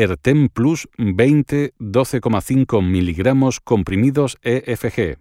Ertem Plus 20 12,5 miligramos comprimidos EFG.